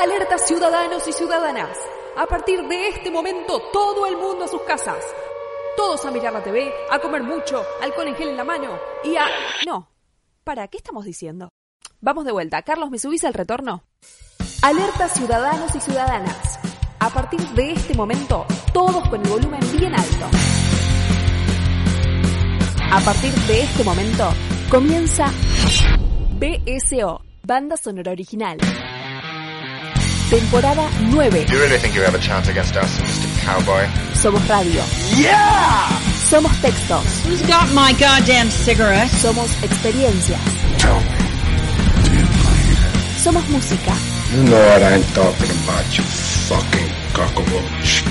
Alerta ciudadanos y ciudadanas. A partir de este momento, todo el mundo a sus casas. Todos a mirar la TV, a comer mucho, alcohol en gel en la mano y a... No. ¿Para qué estamos diciendo? Vamos de vuelta. Carlos, ¿me subís al retorno? Alerta ciudadanos y ciudadanas. A partir de este momento, todos con el volumen bien alto. A partir de este momento, comienza BSO, Banda Sonora Original. Temporada 9. Do you really think you have a chance against us, Mr. Cowboy? Somos radio. Yeah! Somos textos. Who's got my goddamn cigarette? Somos experiencias. Somos música. You know what I'm talking about, you fucking cockroach.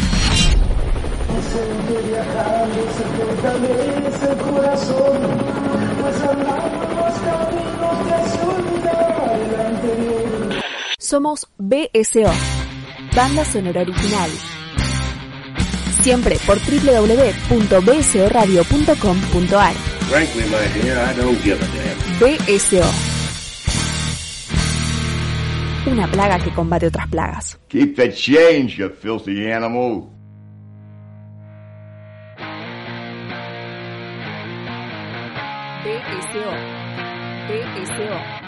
Somos BSO, Banda Sonora Original. Siempre por www.bsoradio.com.ar. BSO. Una plaga que combate otras plagas. Keep the change, you filthy animal. BSO. BSO.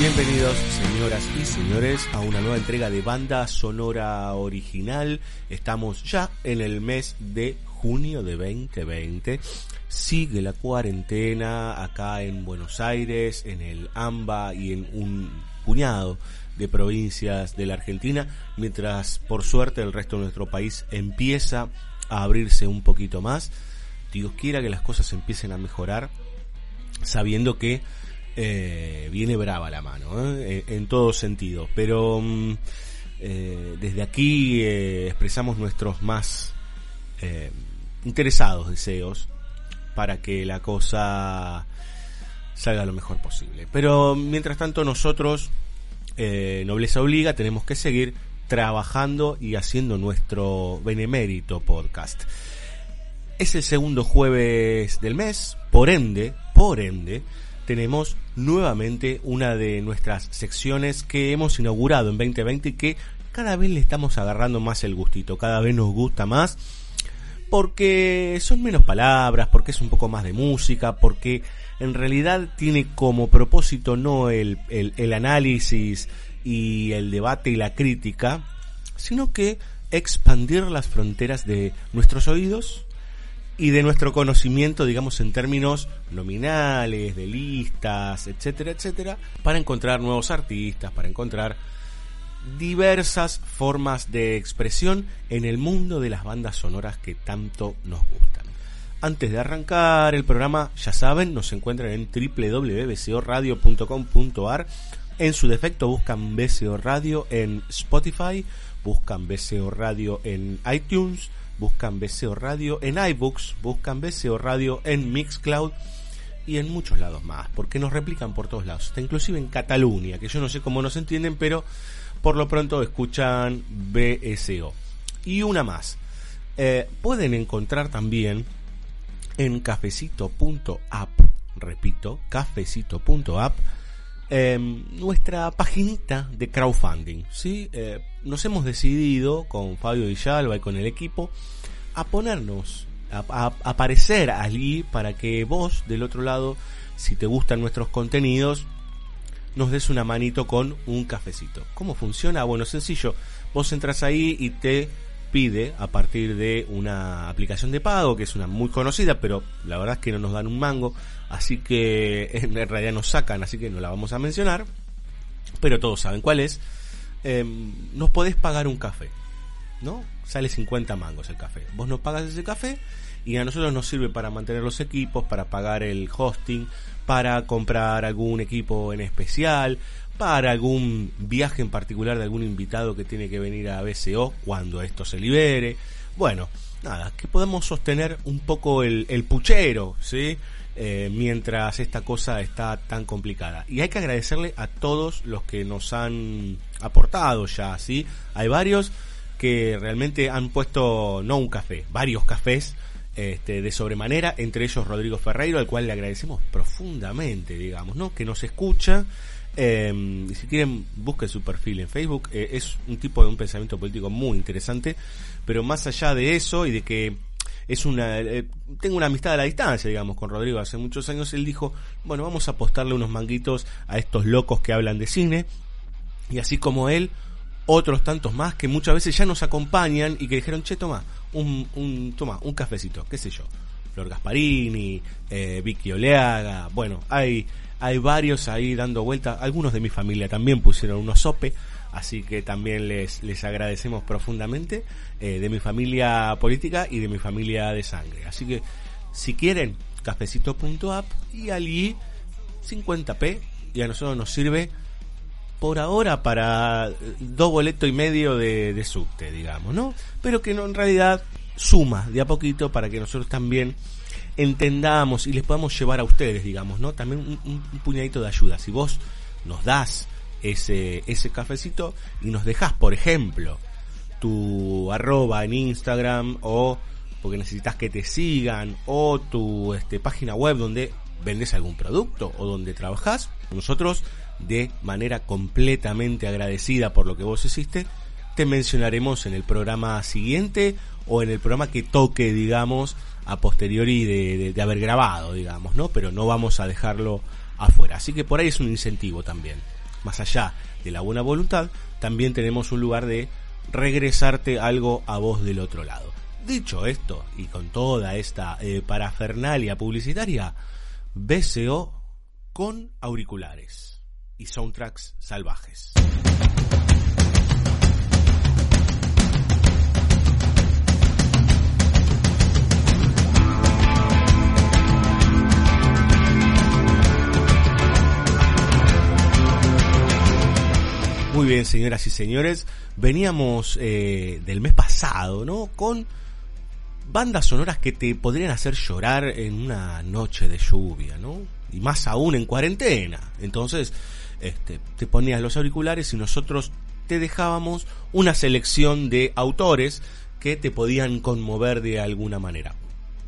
Bienvenidos señoras y señores a una nueva entrega de banda sonora original. Estamos ya en el mes de junio de 2020. Sigue la cuarentena acá en Buenos Aires, en el AMBA y en un puñado de provincias de la Argentina, mientras por suerte el resto de nuestro país empieza a abrirse un poquito más. Dios quiera que las cosas empiecen a mejorar, sabiendo que eh, viene brava la mano, ¿eh? en, en todo sentido. Pero mm, eh, desde aquí expresamos nuestros más interesados deseos para que la cosa salga lo mejor posible. Pero mientras tanto nosotros, Nobleza Obliga, tenemos que seguir trabajando y haciendo nuestro benemérito podcast. Es el segundo jueves del mes, por ende, por ende, tenemos nuevamente una de nuestras secciones que hemos inaugurado en 2020 y que cada vez le estamos agarrando más el gustito, cada vez nos gusta más porque son menos palabras, porque es un poco más de música, porque en realidad tiene como propósito no el, el, análisis y el debate y la crítica, sino que expandir las fronteras de nuestros oídos y de nuestro conocimiento, digamos, en términos nominales, de listas, etcétera, etcétera, para encontrar nuevos artistas, para encontrar diversas formas de expresión en el mundo de las bandas sonoras que tanto nos gustan. Antes de arrancar el programa, ya saben, nos encuentran en www.bcoradio.com.ar. En su defecto buscan BCO Radio en Spotify, buscan BCO Radio en iTunes, buscan BCO Radio en iBooks, buscan BCO Radio en Mixcloud y en muchos lados más, porque nos replican por todos lados, hasta inclusive en Cataluña, que yo no sé cómo nos entienden, pero por lo pronto escuchan BSO. Y una más, eh, pueden encontrar también en cafecito.app, repito, cafecito.app, eh, nuestra paginita de crowdfunding. ¿sí? Eh, nos hemos decidido con Fabio Villalba y con el equipo a ponernos, a, a, a aparecer allí para que vos del otro lado, si te gustan nuestros contenidos, nos des una manito con un cafecito. ¿Cómo funciona? Bueno, sencillo. Vos entras ahí y te pide a partir de una aplicación de pago que es una muy conocida, pero la verdad es que no nos dan un mango, así que en realidad nos sacan, así que no la vamos a mencionar, pero todos saben cuál es. Eh, nos podés pagar un café, ¿no? Sale 50 mangos el café. Vos nos pagas ese café y a nosotros nos sirve para mantener los equipos, para pagar el hosting, para comprar algún equipo en especial, para algún viaje en particular de algún invitado que tiene que venir a BCO cuando esto se libere. Bueno, nada, que podemos sostener un poco el, puchero, ¿sí? Eh, mientras esta cosa está tan complicada. Y hay que agradecerle a todos los que nos han aportado ya, ¿sí? Hay varios que realmente han puesto no un café, varios cafés este, de sobremanera, entre ellos Rodrigo Ferreiro, al cual le agradecemos profundamente, digamos, ¿no? Que nos escucha. Eh, si quieren, busquen su perfil en Facebook. Eh, es un tipo de un pensamiento político muy interesante, pero más allá de eso y de que es una eh, tengo una amistad a la distancia, digamos, con Rodrigo hace muchos años, él dijo, bueno, vamos a apostarle unos manguitos a estos locos que hablan de cine y así como él, otros tantos más que muchas veces ya nos acompañan y que dijeron, che, toma, un, un, toma, un cafecito, qué sé yo. Flor Gasparini, eh, Vicky Oleaga, bueno, hay, hay varios ahí dando vueltas, algunos de mi familia también pusieron unos sope, así que también les, les agradecemos profundamente eh, de mi familia política y de mi familia de sangre. Así que si quieren, cafecito.app y allí 50p y a nosotros nos sirve por ahora para dos boletos y medio de, de subte, digamos, ¿no? Pero que no, en realidad suma de a poquito para que nosotros también entendamos y les podamos llevar a ustedes, digamos, ¿no? También un, puñadito de ayuda. Si vos nos das ese, ese cafecito y nos dejas, por ejemplo, tu arroba en Instagram o porque necesitas que te sigan o tu este, página web donde vendes algún producto o donde trabajas, nosotros de manera completamente agradecida por lo que vos hiciste, te mencionaremos en el programa siguiente o en el programa que toque, digamos, a posteriori de, haber grabado, digamos, ¿no? Pero no vamos a dejarlo afuera. Así que por ahí es un incentivo también. Más allá de la buena voluntad, también tenemos un lugar de regresarte algo a vos del otro lado. Dicho esto, y con toda esta eh, parafernalia publicitaria, BCO con auriculares y soundtracks salvajes. Muy bien, señoras y señores, veníamos eh, del mes pasado, ¿no? Con bandas sonoras que te podrían hacer llorar en una noche de lluvia, ¿no? Y más aún en cuarentena. Entonces, este, te ponías los auriculares y nosotros te dejábamos una selección de autores que te podían conmover de alguna manera.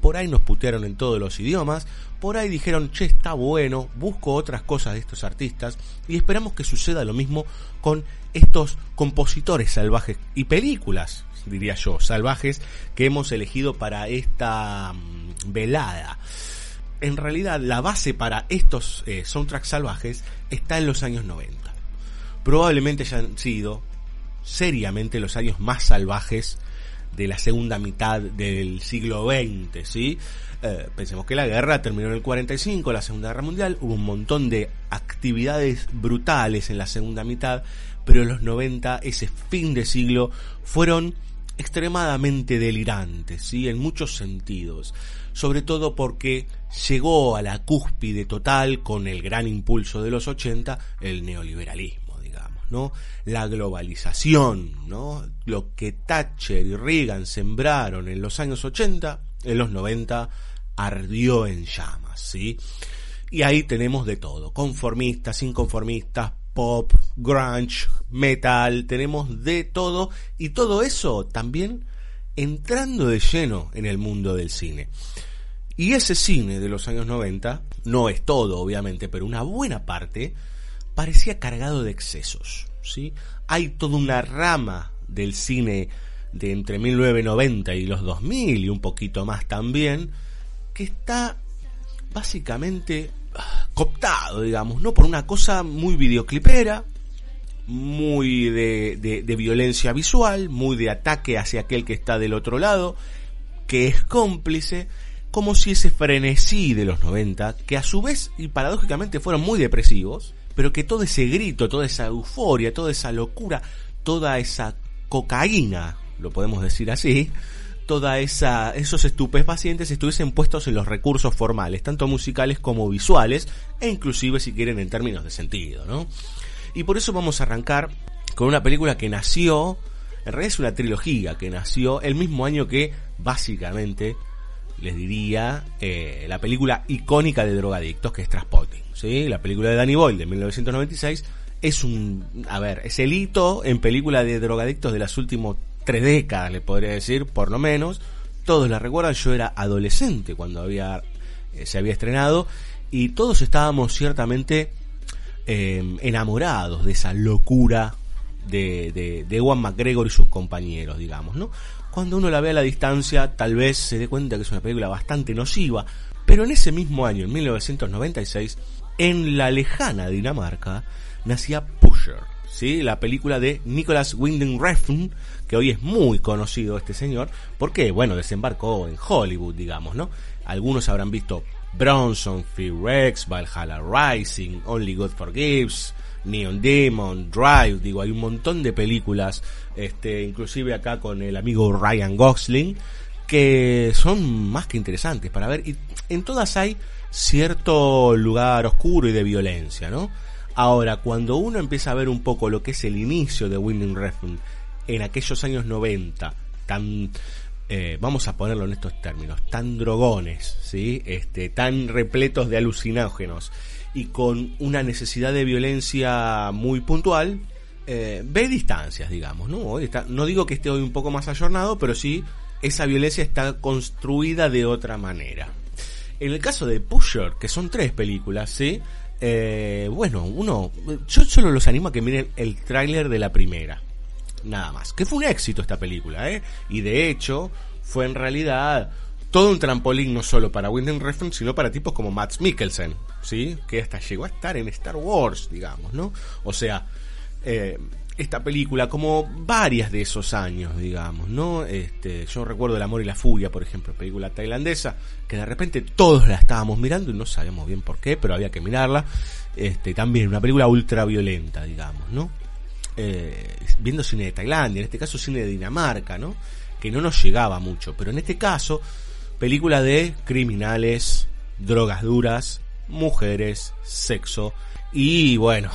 Por ahí nos putearon en todos los idiomas, por ahí dijeron, che, está bueno, busco otras cosas de estos artistas y esperamos que suceda lo mismo con estos compositores salvajes y películas, diría yo, salvajes que hemos elegido para esta um, velada. En realidad, la base para estos eh, soundtracks salvajes está en los años 90. Probablemente hayan sido seriamente los años más salvajes de la segunda mitad del siglo XX, ¿sí? Eh, pensemos que la guerra terminó en el 45, la Segunda Guerra Mundial, hubo un montón de actividades brutales en la segunda mitad, pero en los 90, ese fin de siglo, fueron extremadamente delirantes, ¿sí? En muchos sentidos. Sobre todo porque llegó a la cúspide total con el gran impulso de los 80, el neoliberalismo, La globalización. Lo que Thatcher y Reagan sembraron en los años 80, en los 90 ardió en llamas, ¿sí? Y ahí tenemos de todo, conformistas, inconformistas, pop, grunge, metal, tenemos de todo y todo eso también entrando de lleno en el mundo del cine. Y ese cine de los años 90, no es todo obviamente, pero una buena parte, parecía cargado de excesos, ¿sí? Hay toda una rama del cine de entre 1990 y los 2000 y un poquito más también, que está básicamente cooptado, digamos, ¿no? Por una cosa muy videoclipera, muy de, violencia visual, muy de ataque hacia aquel que está del otro lado, que es cómplice, como si ese frenesí de los 90, que a su vez y paradójicamente fueron muy depresivos, pero que todo ese grito, toda esa euforia, toda esa locura, toda esa cocaína, lo podemos decir así, toda esa esos estupefacientes estuviesen puestos en los recursos formales, tanto musicales como visuales, e inclusive si quieren en términos de sentido, ¿no? Y por eso vamos a arrancar con una película que nació, en realidad es una trilogía que nació el mismo año que básicamente les diría eh, la película icónica de drogadictos que es Transpotting, ¿sí? La película de Danny Boyle de 1996 es un, a ver, es el hito en película de drogadictos de los últimos tres décadas, le podría decir, por lo menos. Todos la recuerdan, yo era adolescente cuando había, eh, se había estrenado y todos estábamos ciertamente eh, enamorados de esa locura de, de, de Ewan McGregor y sus compañeros, digamos, ¿no? Cuando uno la ve a la distancia, tal vez se dé cuenta que es una película bastante nociva, pero en ese mismo año, en 1996, en la lejana Dinamarca, nacía Pusher, ¿sí? la película de Nicholas Winding Refn, que hoy es muy conocido este señor, porque, bueno, desembarcó en Hollywood, digamos, ¿no? Algunos habrán visto Bronson, Free Rex, Valhalla Rising, Only God Forgives, Neon Demon, Drive, digo, hay un montón de películas, este, inclusive acá con el amigo Ryan Gosling, que son más que interesantes para ver, y en todas hay cierto lugar oscuro y de violencia, ¿no? Ahora, cuando uno empieza a ver un poco lo que es el inicio de Winding Refn en aquellos años 90, tan, eh, vamos a ponerlo en estos términos, tan drogones, ¿sí? Este, tan repletos de alucinógenos y con una necesidad de violencia muy puntual, eh, ve distancias, digamos, ¿no? Hoy está, no digo que esté hoy un poco más ayornado, pero sí esa violencia está construida de otra manera. En el caso de Pusher, que son tres películas, ¿sí? Eh, bueno, uno, yo solo los animo a que miren el tráiler de la primera, nada más. Que fue un éxito esta película, ¿eh? Y de hecho, fue en realidad todo un trampolín no solo para Wyndham Refn, sino para tipos como Matt Mikkelsen, ¿sí? Que hasta llegó a estar en Star Wars, digamos, ¿no? O sea, eh, esta película, como varias de esos años, digamos, ¿no? Este, yo recuerdo El amor y la furia, por ejemplo, película tailandesa, que de repente todos la estábamos mirando y no sabíamos bien por qué, pero había que mirarla. Este, también una película ultra violenta, digamos, ¿no? Eh, viendo cine de Tailandia, en este caso cine de Dinamarca, ¿no? Que no nos llegaba mucho, pero en este caso, película de criminales, drogas duras, mujeres, sexo y bueno,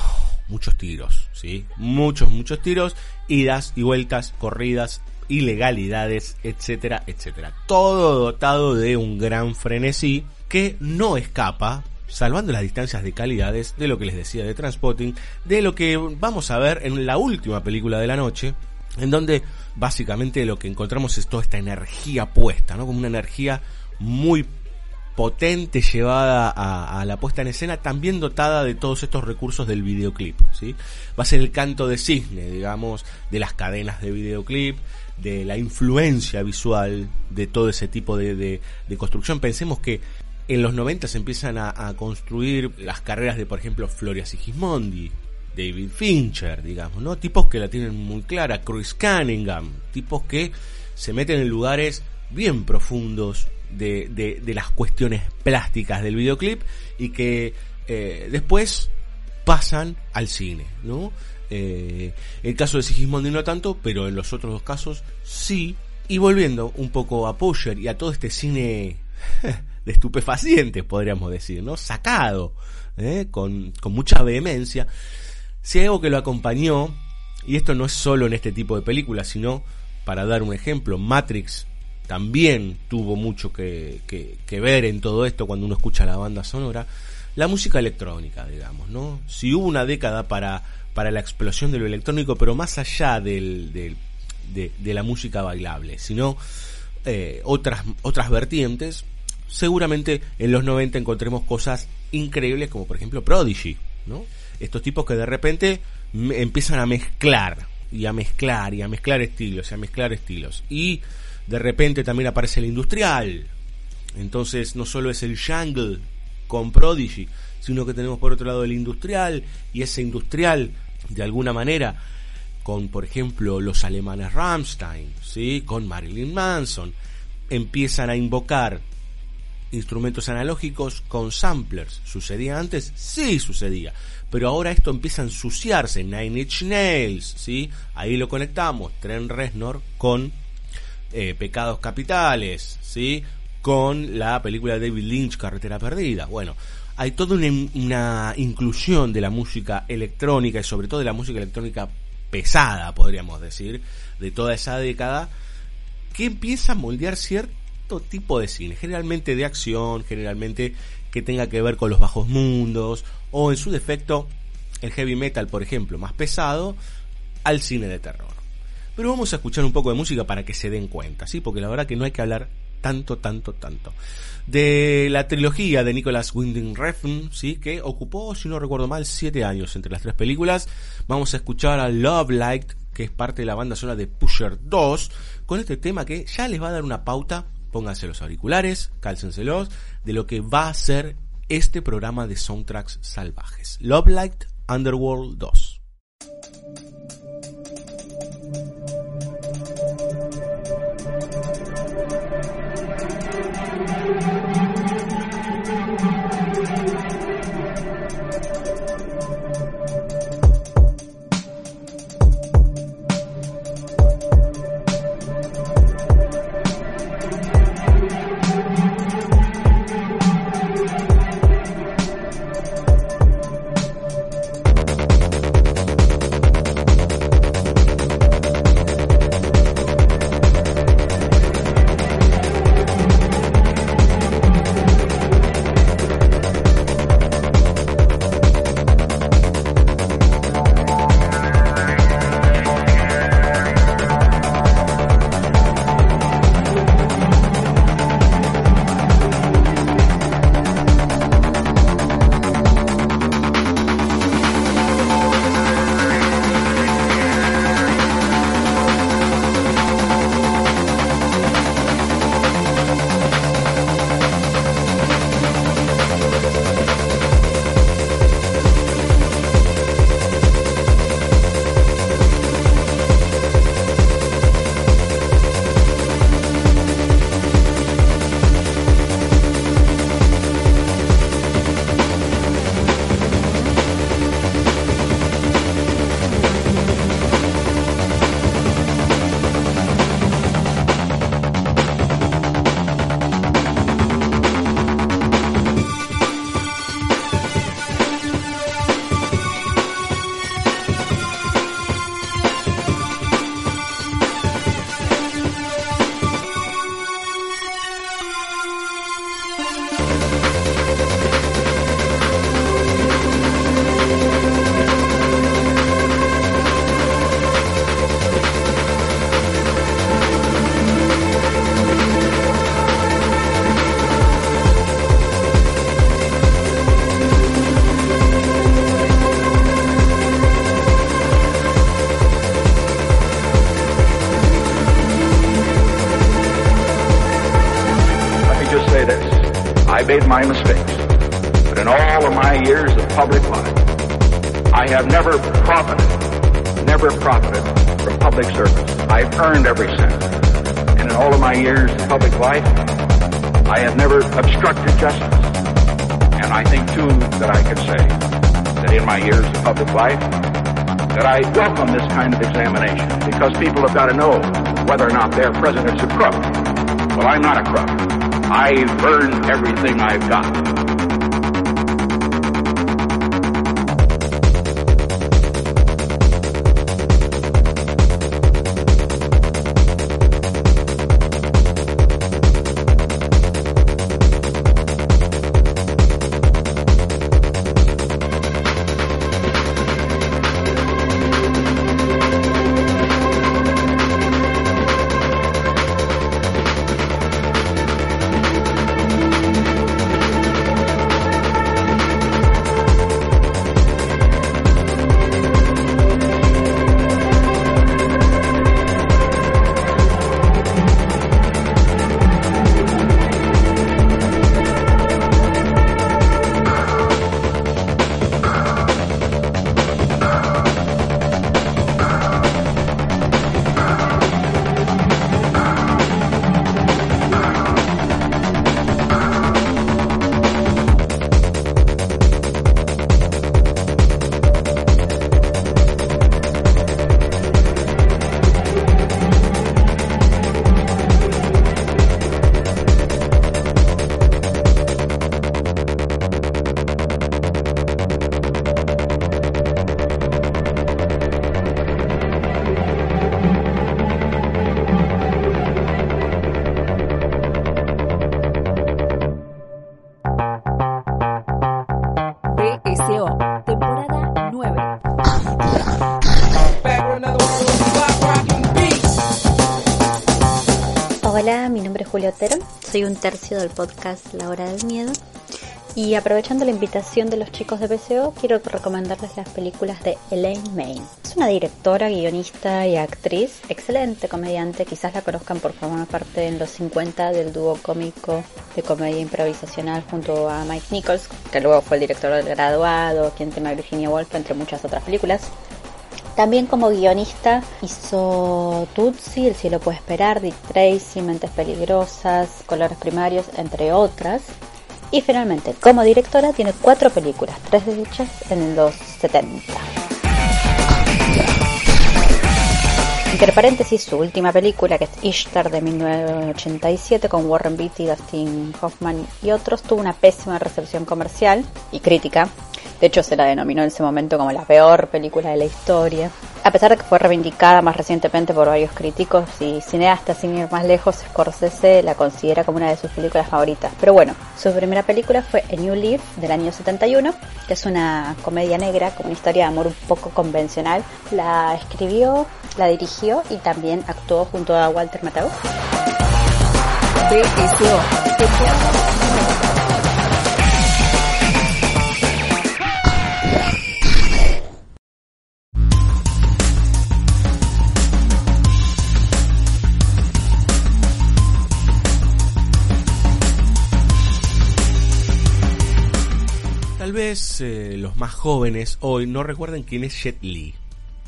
muchos tiros, ¿sí? Muchos, muchos tiros, idas y vueltas, corridas, ilegalidades, etcétera, etcétera. Todo dotado de un gran frenesí que no escapa, salvando las distancias de calidades, de lo que les decía de Transpotting, de lo que vamos a ver en la última película de la noche, en donde básicamente lo que encontramos es toda esta energía puesta, ¿no? Como una energía muy potente llevada a, a, la puesta en escena, también dotada de todos estos recursos del videoclip. ¿sí? Va a ser el canto de cisne, digamos, de las cadenas de videoclip, de la influencia visual de todo ese tipo de, de, construcción. Pensemos que en los 90 se empiezan a, a, construir las carreras de, por ejemplo, Floria Sigismondi, David Fincher, digamos, ¿no? Tipos que la tienen muy clara, Chris Cunningham, tipos que se meten en lugares bien profundos, de, de, las cuestiones plásticas del videoclip y que eh, después pasan al cine, ¿no? Eh, el caso de Sigismondi no tanto, pero en los otros dos casos sí. Y volviendo un poco a Pusher y a todo este cine de estupefacientes, podríamos decir, ¿no? Sacado, ¿eh? con, con mucha vehemencia. Si hay algo que lo acompañó, y esto no es solo en este tipo de películas, sino, para dar un ejemplo, Matrix también tuvo mucho que, que, que, ver en todo esto cuando uno escucha la banda sonora, la música electrónica, digamos, ¿no? Si hubo una década para, para la explosión de lo electrónico, pero más allá del, del de, la música bailable, sino eh, otras, otras vertientes, seguramente en los 90 encontremos cosas increíbles como por ejemplo Prodigy, ¿no? Estos tipos que de repente empiezan a mezclar y a mezclar y a mezclar estilos y a mezclar estilos y de repente también aparece el industrial. Entonces no solo es el jungle con Prodigy, sino que tenemos por otro lado el industrial y ese industrial de alguna manera con por ejemplo los alemanes Rammstein, ¿sí? con Marilyn Manson, empiezan a invocar instrumentos analógicos con samplers. ¿Sucedía antes? Sí, sucedía. Pero ahora esto empieza a ensuciarse. Nine Inch Nails, ¿sí? Ahí lo conectamos. Tren Reznor con eh, Pecados Capitales, ¿sí? Con la película de David Lynch, Carretera Perdida. Bueno, hay toda una, una, inclusión de la música electrónica y sobre todo de la música electrónica pesada, podríamos decir, de toda esa década, que empieza a moldear cierto tipo de cine, generalmente de acción, generalmente que tenga que ver con los bajos mundos, o en su defecto, el heavy metal, por ejemplo, más pesado, al cine de terror. Pero vamos a escuchar un poco de música para que se den cuenta, ¿sí? Porque la verdad que no hay que hablar tanto, tanto, tanto. De la trilogía de Nicholas Winding Refn, ¿sí? Que ocupó, si no recuerdo mal, siete años entre las tres películas. Vamos a escuchar a Love Light, que es parte de la banda sonora de Pusher 2, con este tema que ya les va a dar una pauta. Pónganse los auriculares, cálcenselos, de lo que va a ser este programa de soundtracks salvajes. Love Light Underworld 2. Made my mistakes. But in all of my years of public life, I have never profited, never profited from public service. I've earned every cent. And in all of my years of public life, I have never obstructed justice. And I think too that I can say that in my years of public life, that I welcome this kind of examination because people have got to know whether or not their president's a crook. Well, I'm not a crook. I've earned everything I've got. Otero, soy un tercio del podcast La Hora del Miedo y aprovechando la invitación de los chicos de PCO, quiero recomendarles las películas de Elaine Main. Es una directora, guionista y actriz, excelente comediante, quizás la conozcan por formar parte en los 50 del dúo cómico de comedia improvisacional junto a Mike Nichols, que luego fue el director del graduado, quien tema Virginia Woolf, entre muchas otras películas. También como guionista hizo Tutsi, El cielo puede esperar, Dick Tracy, Mentes peligrosas, Colores primarios, entre otras. Y finalmente, como directora, tiene cuatro películas, tres de ellas en los 70. Entre paréntesis, su última película, que es Ishtar de 1987, con Warren Beatty, Dustin Hoffman y otros, tuvo una pésima recepción comercial y crítica. De hecho, se la denominó en ese momento como la peor película de la historia. A pesar de que fue reivindicada más recientemente por varios críticos y cineastas, sin ir más lejos, Scorsese la considera como una de sus películas favoritas. Pero bueno, su primera película fue A New Leaf del año 71, que es una comedia negra con una historia de amor un poco convencional. La escribió, la dirigió y también actuó junto a Walter Matthau. Vez eh, los más jóvenes hoy no recuerden quién es Jet Li.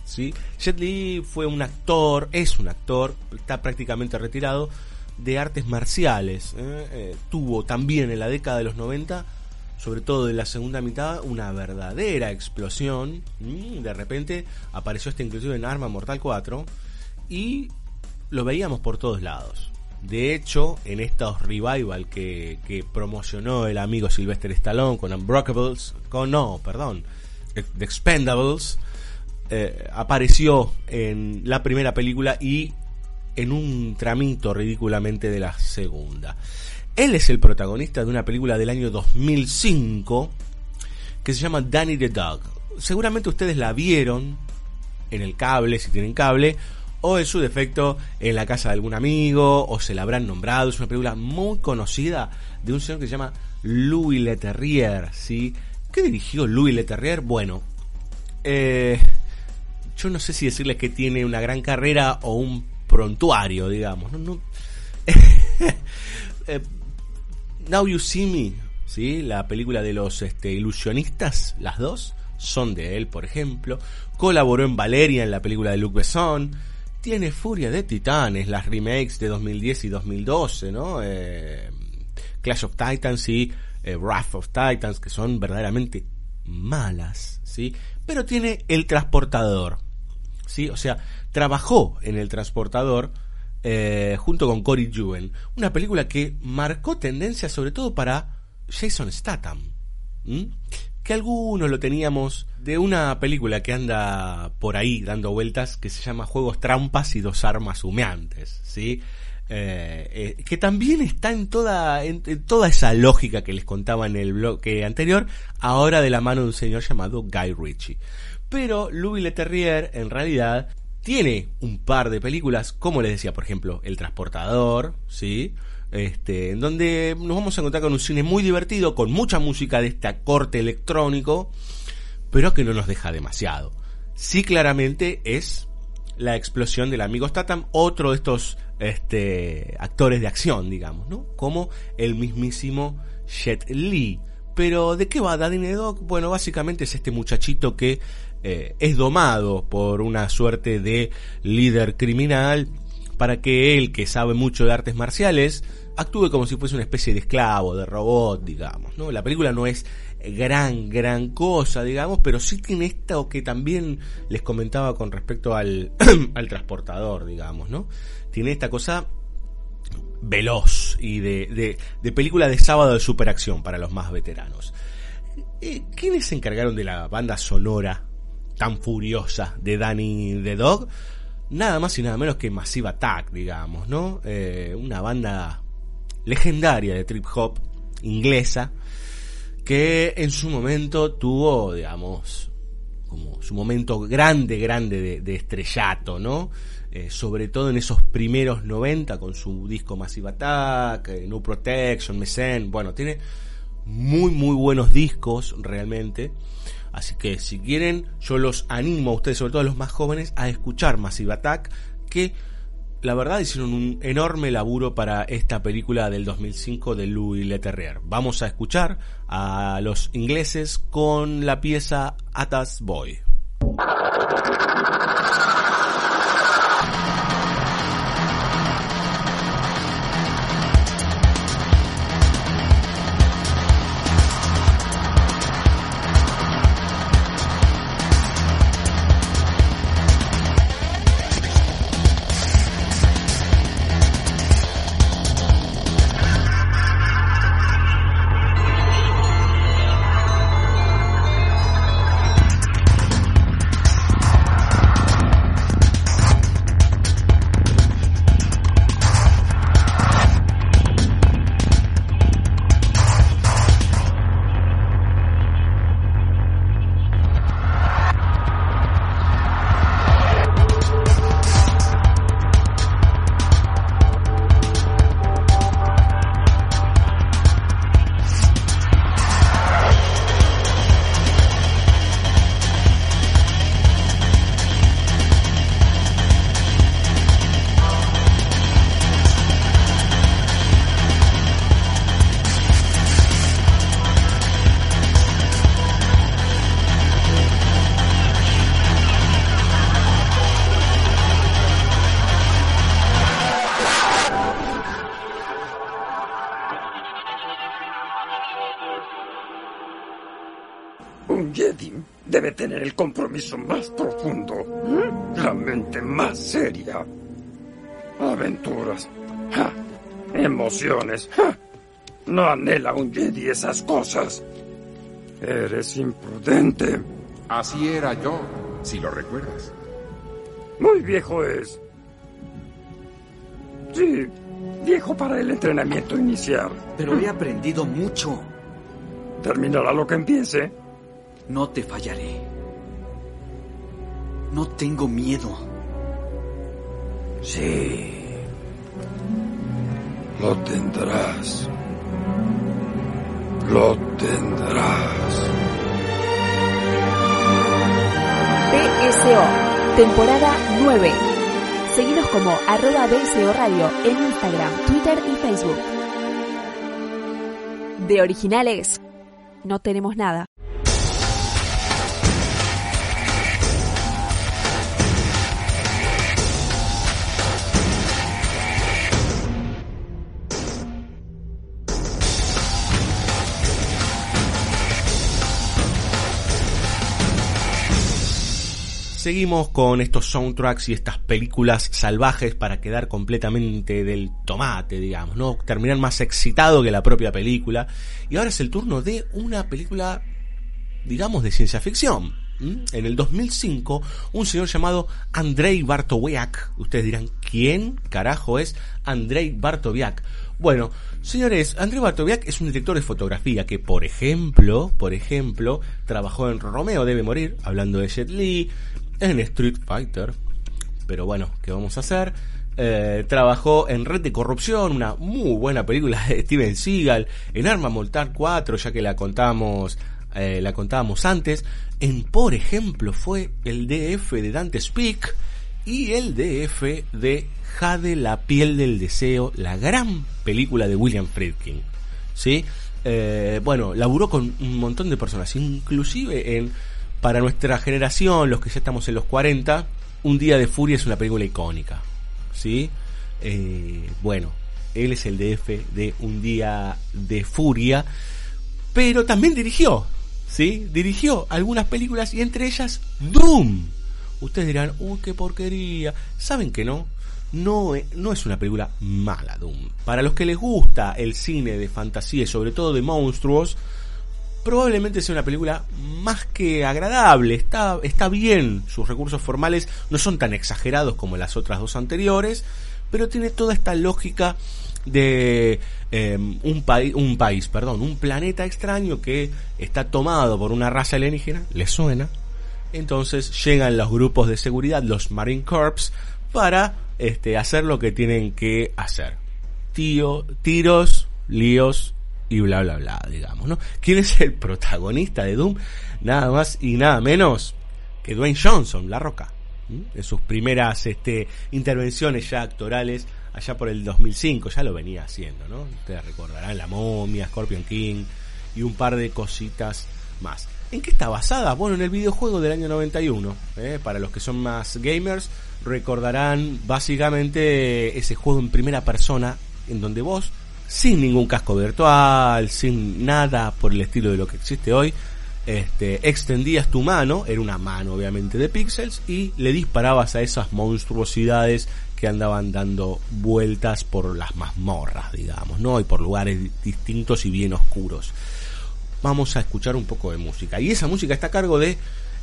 ¿sí? Jet Li fue un actor, es un actor, está prácticamente retirado de artes marciales. ¿eh? Eh, tuvo también en la década de los 90, sobre todo en la segunda mitad, una verdadera explosión. De repente apareció este inclusive en Arma Mortal 4 y lo veíamos por todos lados. De hecho, en estos revival que, que promocionó el amigo Sylvester Stallone con Unbreakables, con no, perdón, The Expendables, eh, apareció en la primera película y en un tramito ridículamente de la segunda. Él es el protagonista de una película del año 2005 que se llama Danny the Dog. Seguramente ustedes la vieron en el cable, si tienen cable, o en su defecto en la casa de algún amigo, o se la habrán nombrado. Es una película muy conocida de un señor que se llama Louis Leterrier, ¿sí? ¿Qué dirigió Louis Leterrier? Bueno, eh, yo no sé si decirles que tiene una gran carrera o un prontuario, digamos. No, eh, Now You See Me, ¿sí? La película de los este, ilusionistas, las dos, son de él, por ejemplo. Colaboró en Valeria, en la película de Luc Besson tiene Furia de Titanes, las remakes de 2010 y 2012, ¿no? Eh, Clash of Titans y eh, Wrath of Titans, que son verdaderamente malas, ¿sí? Pero tiene El Transportador, ¿sí? O sea, trabajó en El Transportador eh, junto con Cory Juven, una película que marcó tendencia sobre todo para Jason Statham, que algunos lo teníamos de una película que anda por ahí dando vueltas que se llama Juegos Trampas y dos armas humeantes, ¿sí? Eh, eh, que también está en toda, en, toda esa lógica que les contaba en el bloque anterior, ahora de la mano de un señor llamado Guy Ritchie. Pero Louis Leterrier en realidad tiene un par de películas, como les decía, por ejemplo, El Transportador, ¿sí? Este, en donde nos vamos a encontrar con un cine muy divertido, con mucha música de este corte electrónico, pero que no nos deja demasiado. Sí, claramente es la explosión del amigo Statham, otro de estos este, actores de acción, digamos, ¿no? Como el mismísimo Jet Li. Pero ¿de qué va Danny Dog? Bueno, básicamente es este muchachito que eh, es domado por una suerte de líder criminal para que él, que sabe mucho de artes marciales, actúe como si fuese una especie de esclavo, de robot, digamos, ¿no? La película no es gran, gran cosa, digamos, pero sí tiene esto que también les comentaba con respecto al, al transportador, digamos, ¿no? Tiene esta cosa veloz y de, de, de película de sábado de superacción para los más veteranos. Eh, ¿Quiénes se encargaron de la banda sonora tan furiosa de Danny the Dog? Nada más y nada menos que Massive Attack, digamos, ¿no? Eh, una banda legendaria de trip hop inglesa que en su momento tuvo, digamos, como su momento grande, grande de, estrellato, ¿no? eh, sobre todo en esos primeros 90 con su disco Massive Attack, eh, No Protection, Mesen, bueno, tiene muy muy buenos discos realmente. Así que si quieren, yo los animo a ustedes, sobre todo a los más jóvenes, a escuchar Massive Attack, que la verdad hicieron un enorme laburo para esta película del 2005 de Louis Leterrier. Vamos a escuchar a los ingleses con la pieza Atas Boy. Compromiso más profundo, la mente más seria. Aventuras, ¡ja! emociones. ¡ja! No anhela un Jedi esas cosas. Eres imprudente. Así era yo, si lo recuerdas. Muy viejo es. Sí, viejo para el entrenamiento inicial. Pero he aprendido mucho. Terminará lo que empiece. No te fallaré. No tengo miedo. Sí. Lo tendrás. Lo tendrás. BSO, temporada 9. Seguinos como arroba BSO Radio en Instagram, Twitter y Facebook. De originales, no tenemos nada. Seguimos con estos soundtracks y estas películas salvajes para quedar completamente del tomate, digamos, ¿no? Terminar más excitado que la propia película. Y ahora es el turno de una película, digamos, de ciencia ficción. En el 2005, un señor llamado Andrei Bartowiak, ustedes dirán, ¿quién carajo es Andrei Bartowiak? Bueno, señores, Andrei Bartowiak es un director de fotografía que, por ejemplo, por ejemplo, trabajó en Romeo debe morir, hablando de Jet Li, en Street Fighter, pero bueno, ¿qué vamos a hacer? Eh, trabajó en Red de Corrupción, una muy buena película de Steven Seagal, en Arma Mortal 4, ya que la contamos, eh, la contábamos antes, en por ejemplo fue el DF de Dante Speak y el DF de Jade la piel del deseo, la gran película de William Friedkin, ¿sí? Eh, bueno, laburó con un montón de personas, inclusive en para nuestra generación, los que ya estamos en los 40, Un Día de Furia es una película icónica. ¿Sí? Eh, bueno, él es el DF de Un Día de Furia, pero también dirigió. ¿Sí? Dirigió algunas películas y entre ellas Doom. Ustedes dirán, uy, qué porquería. ¿Saben que no? No, no es una película mala, Doom. Para los que les gusta el cine de fantasía y sobre todo de monstruos, probablemente sea una película más que agradable. Está, está bien, sus recursos formales no son tan exagerados como las otras dos anteriores, pero tiene toda esta lógica de eh, un, país un país, perdón, un planeta extraño que está tomado por una raza alienígena, ¿les suena? Entonces llegan los grupos de seguridad, los Marine Corps, para este, hacer lo que tienen que hacer. Tío, tiros, líos y bla bla bla, digamos, ¿no? ¿Quién es el protagonista de Doom? Nada más y nada menos que Dwayne Johnson, La Roca. En sus primeras este, intervenciones ya actorales allá por el 2005, ya lo venía haciendo, ¿no? Ustedes recordarán La Momia, Scorpion King y un par de cositas más. ¿En qué está basada? Bueno, en el videojuego del año 91. ¿eh? Para los que son más gamers, recordarán básicamente ese juego en primera persona en donde vos, sin ningún casco virtual, sin nada por el estilo de lo que existe hoy, este, extendías tu mano, era una mano obviamente de píxeles, y le disparabas a esas monstruosidades que andaban dando vueltas por las mazmorras, digamos, ¿no? Y por lugares distintos y bien oscuros. Vamos a escuchar un poco de música. Y esa música está a cargo de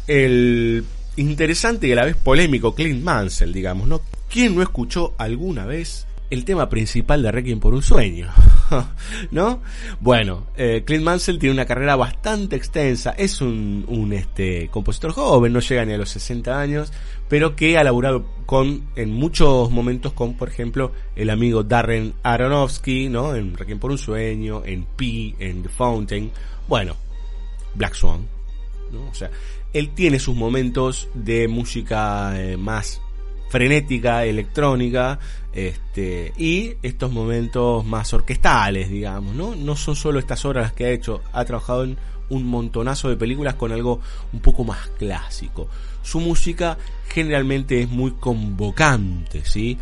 el interesante y a la vez polémico Clint Mansell, digamos, ¿no? ¿Quién no escuchó alguna vez el tema principal de Requiem por un sueño? ¿No? Bueno, eh, Clint Mansell tiene una carrera bastante extensa, es un, un este, compositor joven, no llega ni a los 60 años, pero que ha laburado con, en muchos momentos con, por ejemplo, el amigo Darren Aronofsky, ¿no? En Requiem por un sueño, en Pi, en The Fountain, bueno, Black Swan, ¿no? O sea, él tiene sus momentos de música eh, más frenética, electrónica, este, y estos momentos más orquestales, digamos, ¿no? No son solo estas obras las que ha hecho, ha trabajado en un montonazo de películas con algo un poco más clásico. Su música generalmente es muy convocante, ¿sí?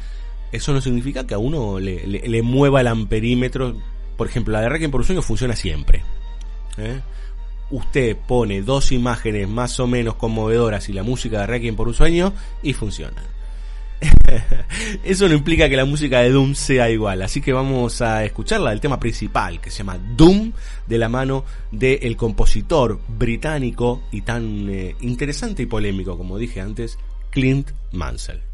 Eso no significa que a uno le, mueva el amperímetro. Por ejemplo, la de Requiem por un sueño funciona siempre. ¿eh? Usted pone dos imágenes más o menos conmovedoras y la música de Requiem por un sueño y funciona. Eso no implica que la música de Doom sea igual, así que vamos a escucharla del tema principal que se llama Doom de la mano del compositor británico y tan eh, interesante y polémico como dije antes, Clint Mansell.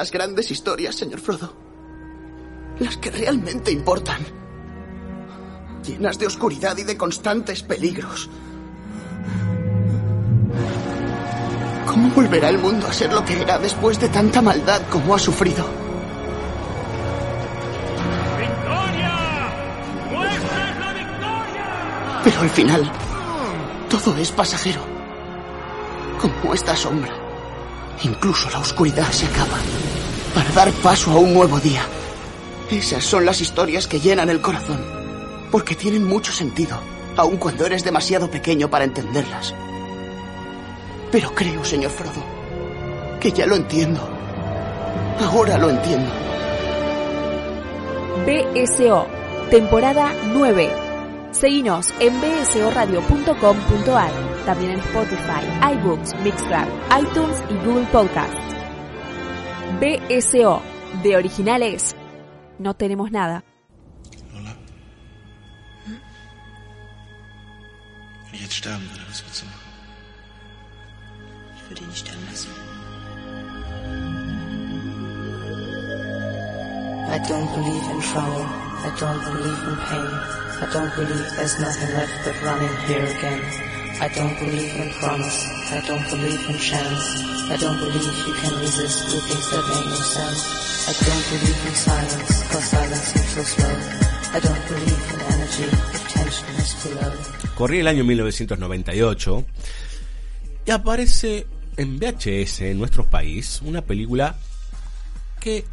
Las grandes historias, señor Frodo. Las que realmente importan. Llenas de oscuridad y de constantes peligros. ¿Cómo volverá el mundo a ser lo que era después de tanta maldad como ha sufrido? Pero al final, todo es pasajero. Como esta sombra. Incluso la oscuridad se acaba. Para dar paso a un nuevo día. Esas son las historias que llenan el corazón. Porque tienen mucho sentido, aun cuando eres demasiado pequeño para entenderlas. Pero creo, señor Frodo, que ya lo entiendo. Ahora lo entiendo. BSO, temporada 9. Seguinos en bsoradio.com.ar, también en Spotify, iBooks, Mixcloud, iTunes y Google Podcasts. BSO, de originales, no tenemos nada. Wenn ich jetzt sterben würde, was würdest du machen? Ich würde ihn nicht sterben lassen. I don't believe in trouble. I don't believe in pain. I don't believe there's nothing left but running here again. I don't believe in promise. I don't believe in chance. I don't believe you can resist the things that make no sense. I don't believe in silence, cause silence seems so slow. I don't believe in energy if tension is too low. Corría el año 1998 y aparece en VHS en nuestro país una película que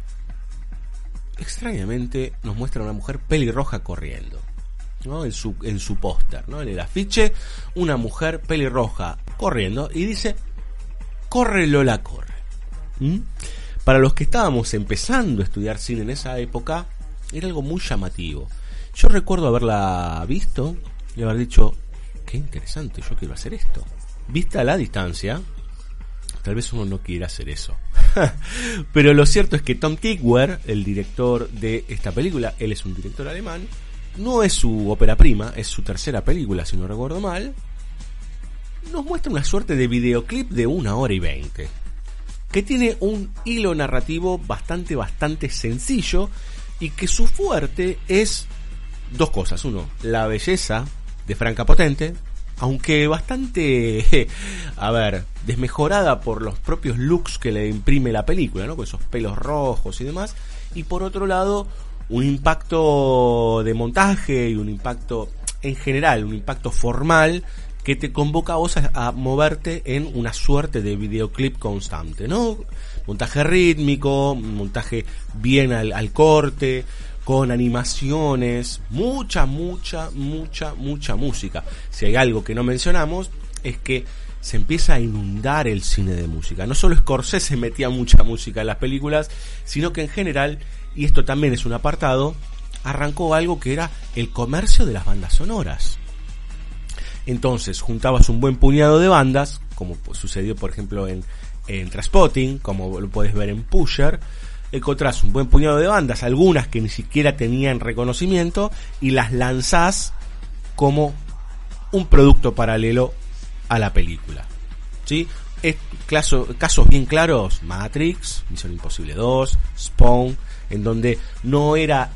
extrañamente nos muestra a una mujer pelirroja corriendo. ¿No? En su, en su póster, ¿no? en el afiche, una mujer pelirroja corriendo y dice, corre Lola, corre. ¿Mm? Para los que estábamos empezando a estudiar cine en esa época, era algo muy llamativo. Yo recuerdo haberla visto y haber dicho, qué interesante, yo quiero hacer esto. Vista a la distancia, tal vez uno no quiera hacer eso. Pero lo cierto es que Tom Tykwer, el director de esta película, él es un director alemán, no es su ópera prima, es su tercera película, si no recuerdo mal, nos muestra una suerte de videoclip de una hora y veinte, que tiene un hilo narrativo bastante, bastante sencillo y que su fuerte es dos cosas. Uno, la belleza de Franca Potente, aunque bastante, a ver, desmejorada por los propios looks que le imprime la película, ¿no? Con esos pelos rojos y demás. Y por otro lado, un impacto de montaje y un impacto en general, un impacto formal que te convoca a vos a, moverte en una suerte de videoclip constante, ¿no? Montaje rítmico, montaje bien al, al corte, con animaciones, mucha, mucha, mucha, mucha música. Si hay algo que no mencionamos, es que se empieza a inundar el cine de música. No solo Scorsese metía mucha música en las películas, sino que en general, y esto también es un apartado, arrancó algo que era el comercio de las bandas sonoras. Entonces, juntabas un buen puñado de bandas, como sucedió por ejemplo en, en como lo puedes ver en Pusher, encontrás un buen puñado de bandas, algunas que ni siquiera tenían reconocimiento, y las lanzás como un producto paralelo a la película. ¿Sí? Es, caso, casos bien claros, Matrix, Misión Imposible 2, Spawn, en donde no era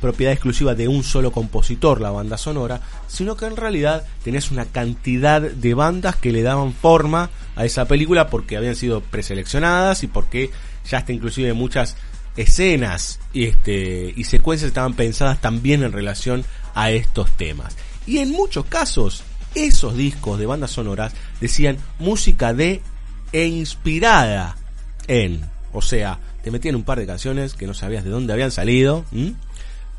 propiedad exclusiva de un solo compositor la banda sonora, sino que en realidad tenías una cantidad de bandas que le daban forma a esa película porque habían sido preseleccionadas y porque ya hasta inclusive muchas escenas este, y secuencias estaban pensadas también en relación a estos temas. Y en muchos casos, esos discos de bandas sonoras decían música de e inspirada en, o sea, te metían un par de canciones que no sabías de dónde habían salido.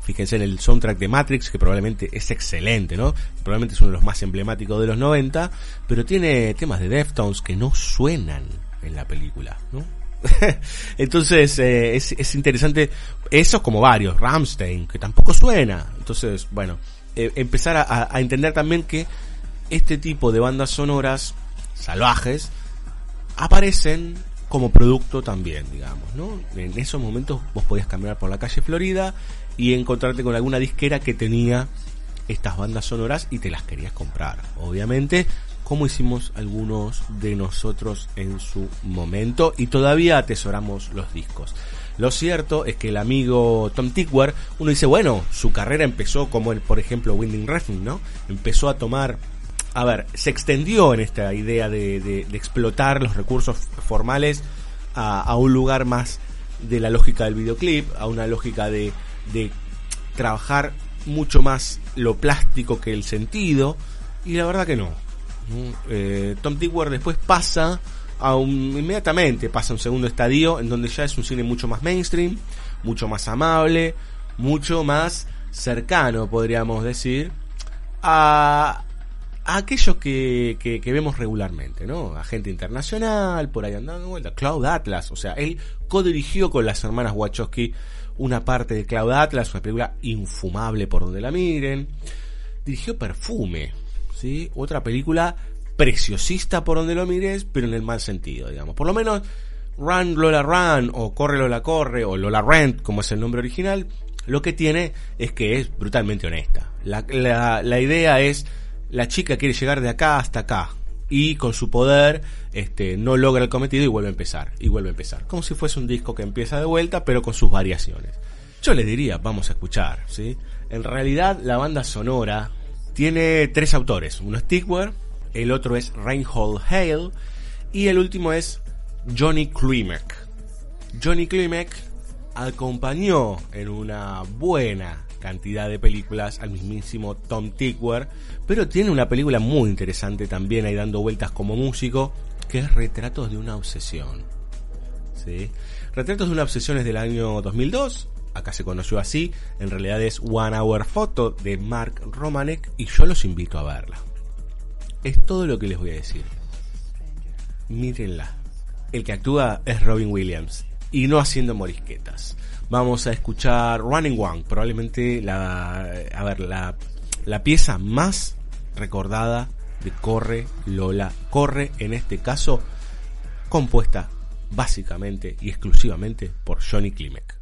Fíjense en el soundtrack de Matrix, que probablemente es excelente, ¿no? Probablemente es uno de los más emblemáticos de los 90, pero tiene temas de Deftones que no suenan en la película, ¿no? Entonces eh, es, es, interesante, eso como varios, Ramstein, que tampoco suena. Entonces, bueno, eh, empezar a, entender también que este tipo de bandas sonoras salvajes aparecen como producto también, digamos, ¿no? En esos momentos vos podías caminar por la calle Florida y encontrarte con alguna disquera que tenía estas bandas sonoras y te las querías comprar. Obviamente como hicimos algunos de nosotros en su momento y todavía atesoramos los discos. Lo cierto es que el amigo Tom Tickwar, uno dice, bueno, su carrera empezó como el, por ejemplo, Winding Refn, ¿no? Empezó a tomar a ver, se extendió en esta idea de, explotar los recursos formales a, un lugar más de la lógica del videoclip, a una lógica de, trabajar mucho más lo plástico que el sentido, y la verdad que no. Eh, Tom Tickwar después pasa a un, inmediatamente pasa a un segundo estadio en donde ya es un cine mucho más mainstream, mucho más amable, mucho más cercano, podríamos decir, a, aquellos que, que, vemos regularmente, ¿no? Agente internacional, por ahí andando vuelta, Cloud Atlas, o sea, él codirigió con las hermanas Wachowski una parte de Cloud Atlas, una película infumable por donde la miren. Dirigió Perfume, ¿sí? Otra película preciosista por donde lo mires, pero en el mal sentido, digamos. Por lo menos Run Lola Run o Corre Lola Corre o Lola Rent, como es el nombre original, lo que tiene es que es brutalmente honesta. La, la, la idea es la chica quiere llegar de acá hasta acá y con su poder este, no logra el cometido y vuelve a empezar, y vuelve a empezar. Como si fuese un disco que empieza de vuelta, pero con sus variaciones. Yo les diría, vamos a escuchar, ¿sí? En realidad, la banda sonora tiene tres autores. Uno es Tickware, el otro es Reinhold Hale, y el último es Johnny Klimek. Johnny Klimek acompañó en una buena cantidad de películas al mismísimo Tom Tickware, pero tiene una película muy interesante también ahí dando vueltas como músico, que es Retratos de una obsesión. ¿Sí? Retratos de una obsesión es del año 2002, acá se conoció así, en realidad es One Hour Photo de Mark Romanek y yo los invito a verla. Es todo lo que les voy a decir. Mírenla. El que actúa es Robin Williams y no haciendo morisquetas vamos a escuchar Running One, probablemente la, a ver, la, la pieza más recordada de Corre Lola Corre, en este caso compuesta básicamente y exclusivamente por Johnny Klimek.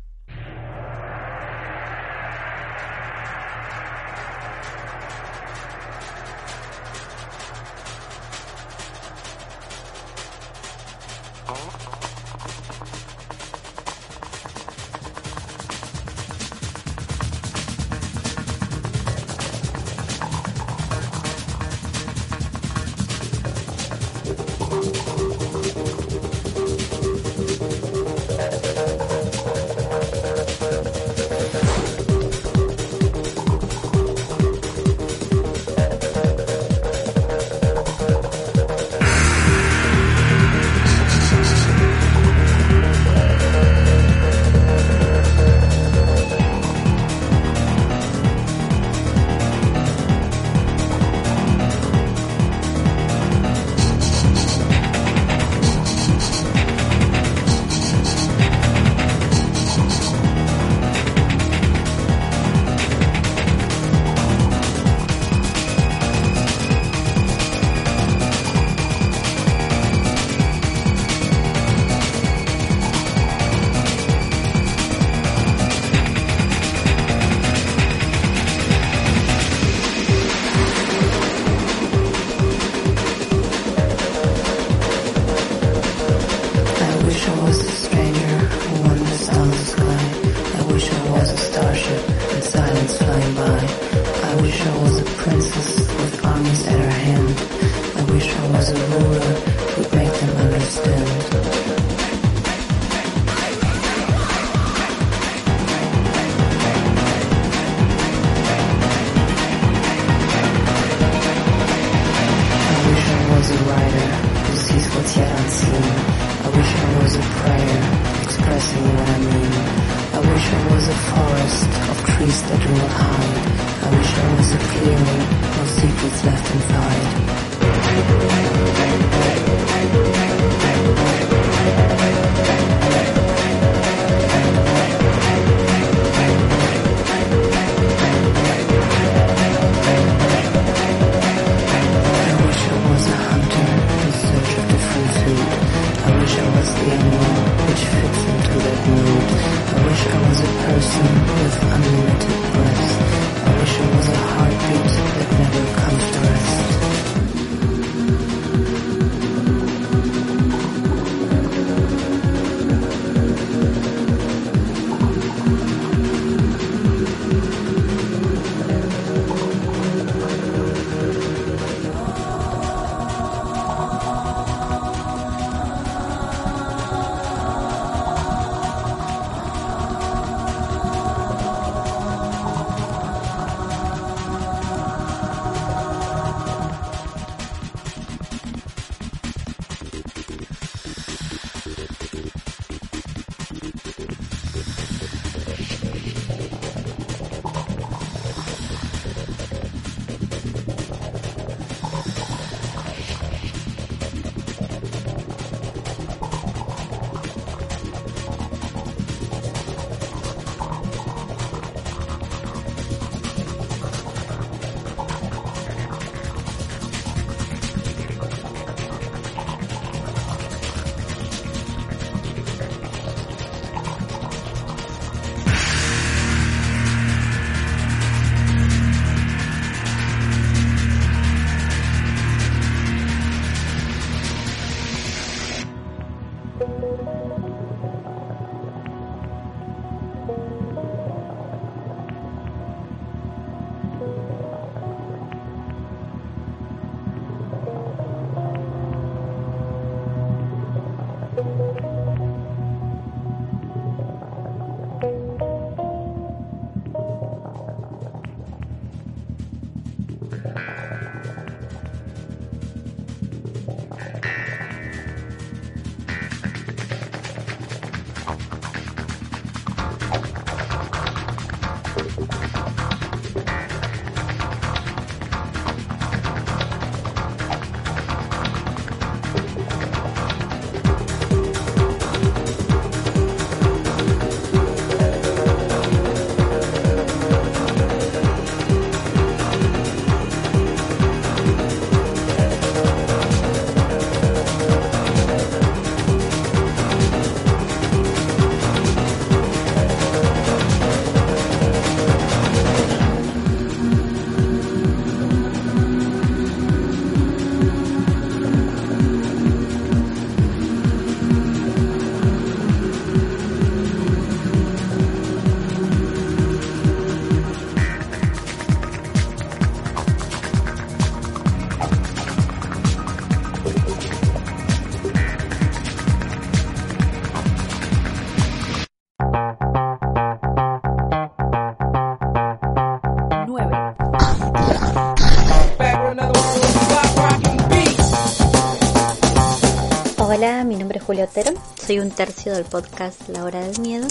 Julio Otero, soy un tercio del podcast La Hora del Miedo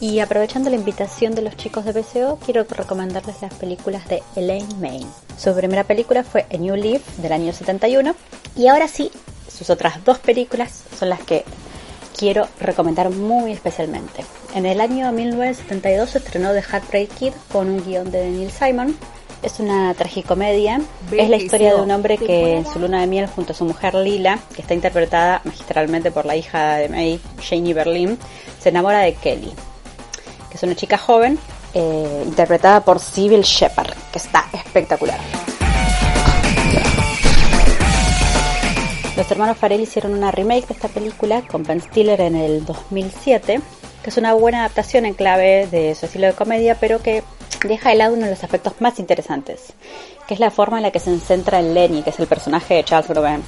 y aprovechando la invitación de los chicos de BCO quiero recomendarles las películas de Elaine May. Su primera película fue A New Leaf del año 71 y ahora sí, sus otras dos películas son las que quiero recomendar muy especialmente. En el año 1972 se estrenó The Heartbreak Kid con un guion de Neil Simon es una tragicomedia. Es la historia de un hombre que en su luna de miel junto a su mujer Lila, que está interpretada magistralmente por la hija de May, Janie Berlin, se enamora de Kelly, que es una chica joven eh, interpretada por Sybil Shepard, que está espectacular. Los hermanos Farrell hicieron una remake de esta película con Ben Stiller en el 2007, que es una buena adaptación en clave de su estilo de comedia, pero que deja de lado uno de los aspectos más interesantes, que es la forma en la que se centra en Lenny, que es el personaje de Charles Grodin,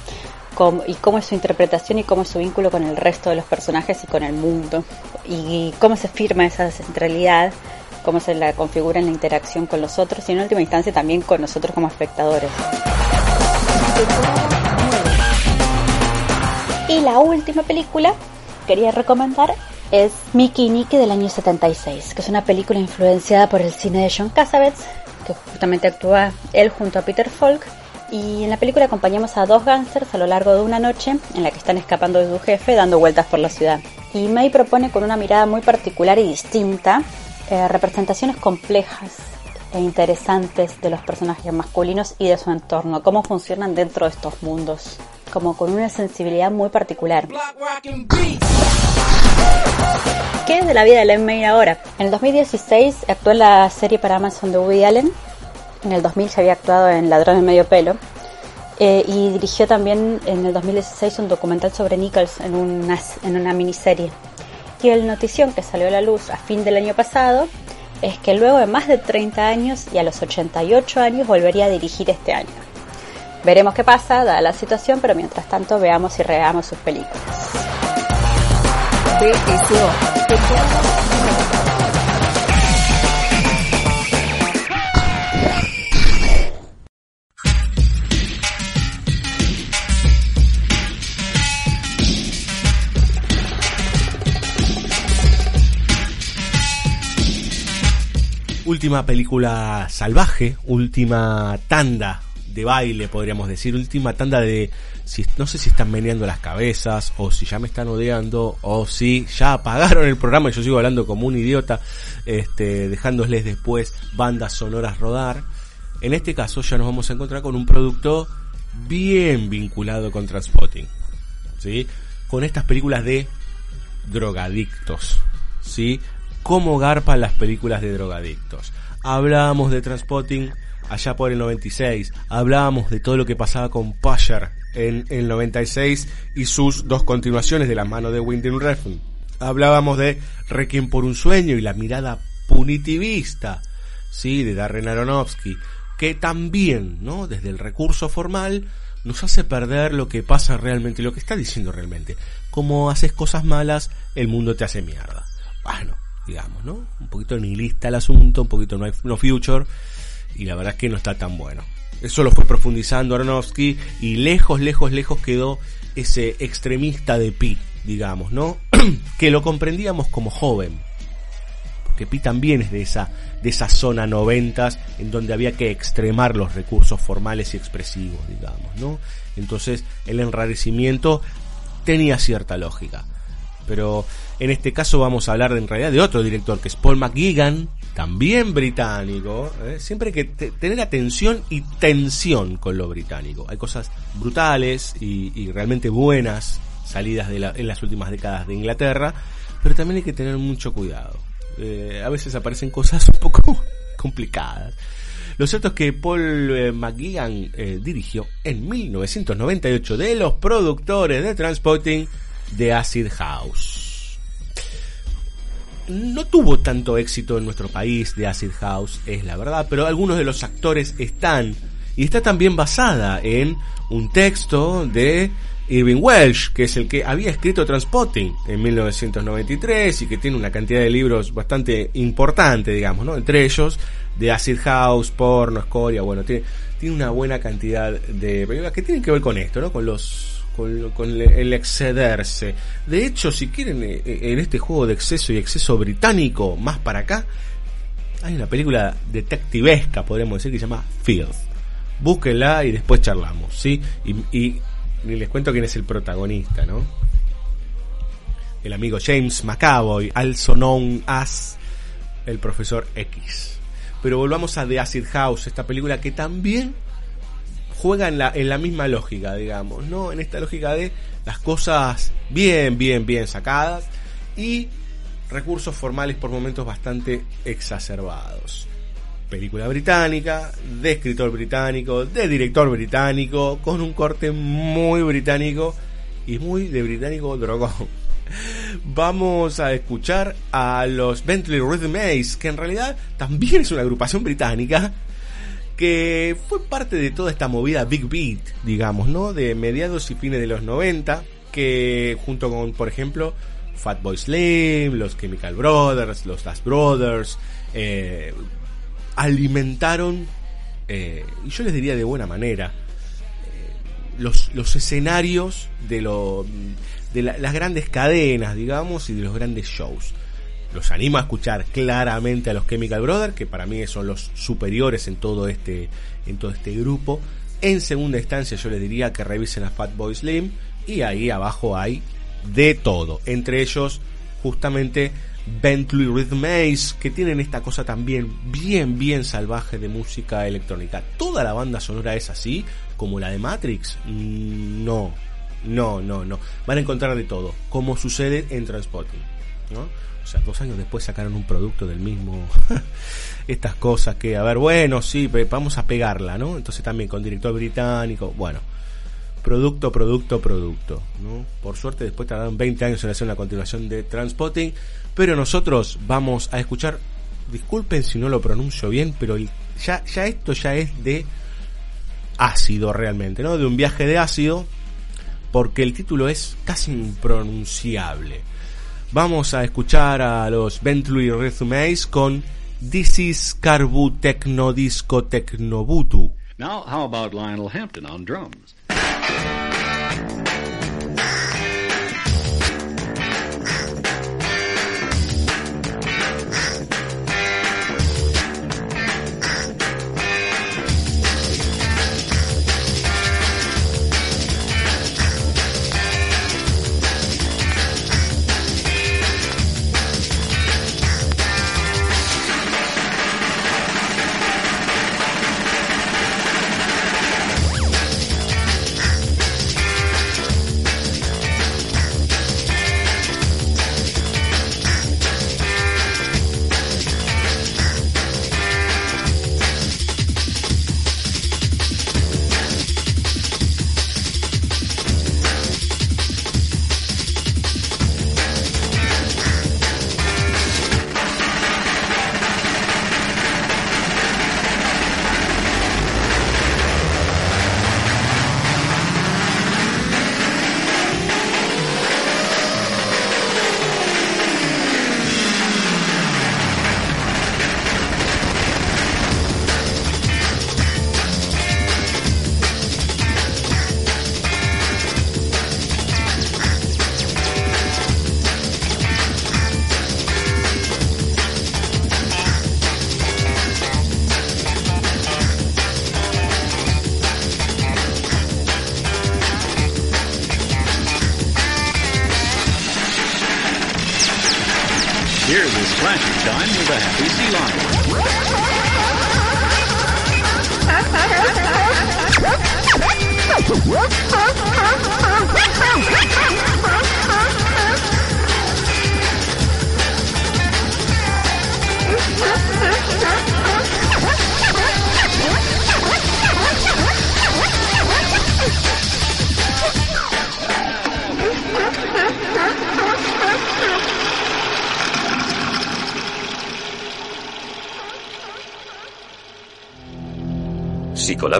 y cómo es su interpretación y cómo es su vínculo con el resto de los personajes y con el mundo, y cómo se firma esa centralidad, cómo se la configura en la interacción con los otros y en última instancia también con nosotros como espectadores. Y la última película quería recomendar es Mickey y Nicky del año 76, que es una película influenciada por el cine de John Cassavetes, que justamente actúa él junto a Peter Falk. Y en la película acompañamos a dos gángsters a lo largo de una noche en la que están escapando de su jefe dando vueltas por la ciudad. Y May propone con una mirada muy particular y distinta eh, representaciones complejas e interesantes de los personajes masculinos y de su entorno, cómo funcionan dentro de estos mundos, como con una sensibilidad muy particular. ¿Qué es de la vida de Len May ahora? En el 2016 actuó en la serie para Amazon de Woody Allen. En el 2000 se había actuado en Ladrón de Medio Pelo. Eh, y dirigió también en el 2016 un documental sobre Nichols en una, en una miniserie. Y el notición que salió a la luz a fin del año pasado es que luego de más de 30 años y a los 88 años volvería a dirigir este año. Veremos qué pasa, dada la situación, pero mientras tanto veamos y reveamos sus películas. Última película salvaje, última tanda de baile, podríamos decir, última tanda de, si, no sé si están meneando las cabezas, o si ya me están odiando, o si ya apagaron el programa y yo sigo hablando como un idiota, este, dejándoles después bandas sonoras rodar. En este caso ya nos vamos a encontrar con un producto bien vinculado con Transpotting, ¿sí? Con estas películas de drogadictos, ¿sí? Cómo garpan las películas de drogadictos. Hablábamos de Transpotting allá por el 96. Hablábamos de todo lo que pasaba con Pusher en el 96 y sus dos continuaciones de la mano de Winding Refn. Hablábamos de Requiem por un sueño y la mirada punitivista, sí, de Darren Aronofsky, que también, ¿no? Desde el recurso formal nos hace perder lo que pasa realmente, lo que está diciendo realmente. Como haces cosas malas, el mundo te hace mierda. Bueno, digamos, ¿no? Un poquito nihilista el asunto, un poquito no, hay, no future y la verdad es que no está tan bueno. Eso lo fue profundizando Aronofsky y lejos, lejos, lejos quedó ese extremista de Pi, digamos, ¿no? que lo comprendíamos como joven. Porque Pi también es de esa, de esa zona noventas en donde había que extremar los recursos formales y expresivos, digamos, ¿no? Entonces el enrarecimiento tenía cierta lógica. Pero en este caso vamos a hablar en realidad de otro director que es Paul McGuigan, también británico, ¿eh? siempre hay que tener atención y tensión con lo británico. Hay cosas brutales y, realmente buenas salidas en las últimas décadas de Inglaterra, pero también hay que tener mucho cuidado. Eh, a veces aparecen cosas un poco complicadas. Lo cierto es que Paul eh, McGuigan dirigió en 1998 de los productores de Transporting de Acid House no tuvo tanto éxito en nuestro país de Acid House, es la verdad, pero algunos de los actores están. Y está también basada en un texto de Irving Welsh, que es el que había escrito Transpotting en 1993 y que tiene una cantidad de libros bastante importante, digamos, ¿no? Entre ellos, de Acid House, Porno, Escoria, bueno, tiene, tiene una buena cantidad de películas que tienen que ver con esto, ¿no? Con los con, el excederse. De hecho, si quieren, eh, eh, en este juego de exceso y exceso británico, más para acá, hay una película detectivesca, podríamos decir, que se llama Filth. Búsquenla y después charlamos, ¿sí? Y, y, y les cuento quién es el protagonista, ¿no? El amigo James McAvoy, also known as el profesor X. Pero volvamos a The Acid House, esta película que también juega en la, en la misma lógica, digamos, ¿no? En esta lógica de las cosas bien, bien, bien sacadas y recursos formales por momentos bastante exacerbados. Película británica, de escritor británico, de director británico, con un corte muy británico y muy de británico drogón. Vamos a escuchar a los Bentley Rhythm Ace, que en realidad también es una agrupación británica que fue parte de toda esta movida Big Beat, digamos, ¿no? De mediados y fines de los 90, que junto con, por ejemplo, Fatboy Slim, los Chemical Brothers, los Das Brothers, eh, alimentaron, eh, y yo les diría de buena manera, eh, los, escenarios de, lo, de la- las grandes cadenas, digamos, y de los grandes shows. Los animo a escuchar claramente a los Chemical Brothers, que para mí son los superiores en todo este, en todo este grupo. En segunda instancia yo les diría que revisen a Fatboy Slim y ahí abajo hay de todo. Entre ellos justamente Bentley Rhythm Ace, que tienen esta cosa también bien, bien salvaje de música electrónica. ¿Toda la banda sonora es así, como la de Matrix? Mm, No, no, no, no. Van a encontrar de todo, como sucede en Transporting. ¿no? O sea, dos años después sacaron un producto del mismo. Estas cosas que, a ver, bueno, sí, vamos a pegarla, ¿no? Entonces también con director británico, bueno. Producto, producto, producto, ¿no? Por suerte después tardaron 20 años en hacer una continuación de Transpotting, pero nosotros vamos a escuchar, disculpen si no lo pronuncio bien, pero ya, ya esto ya es de ácido realmente, ¿no? De un viaje de ácido, porque el título es casi impronunciable. Vamos a escuchar a los Bentley Resumes con This is Carbu Techno Disco Technobutu. Now, how about Lionel Hampton on drums?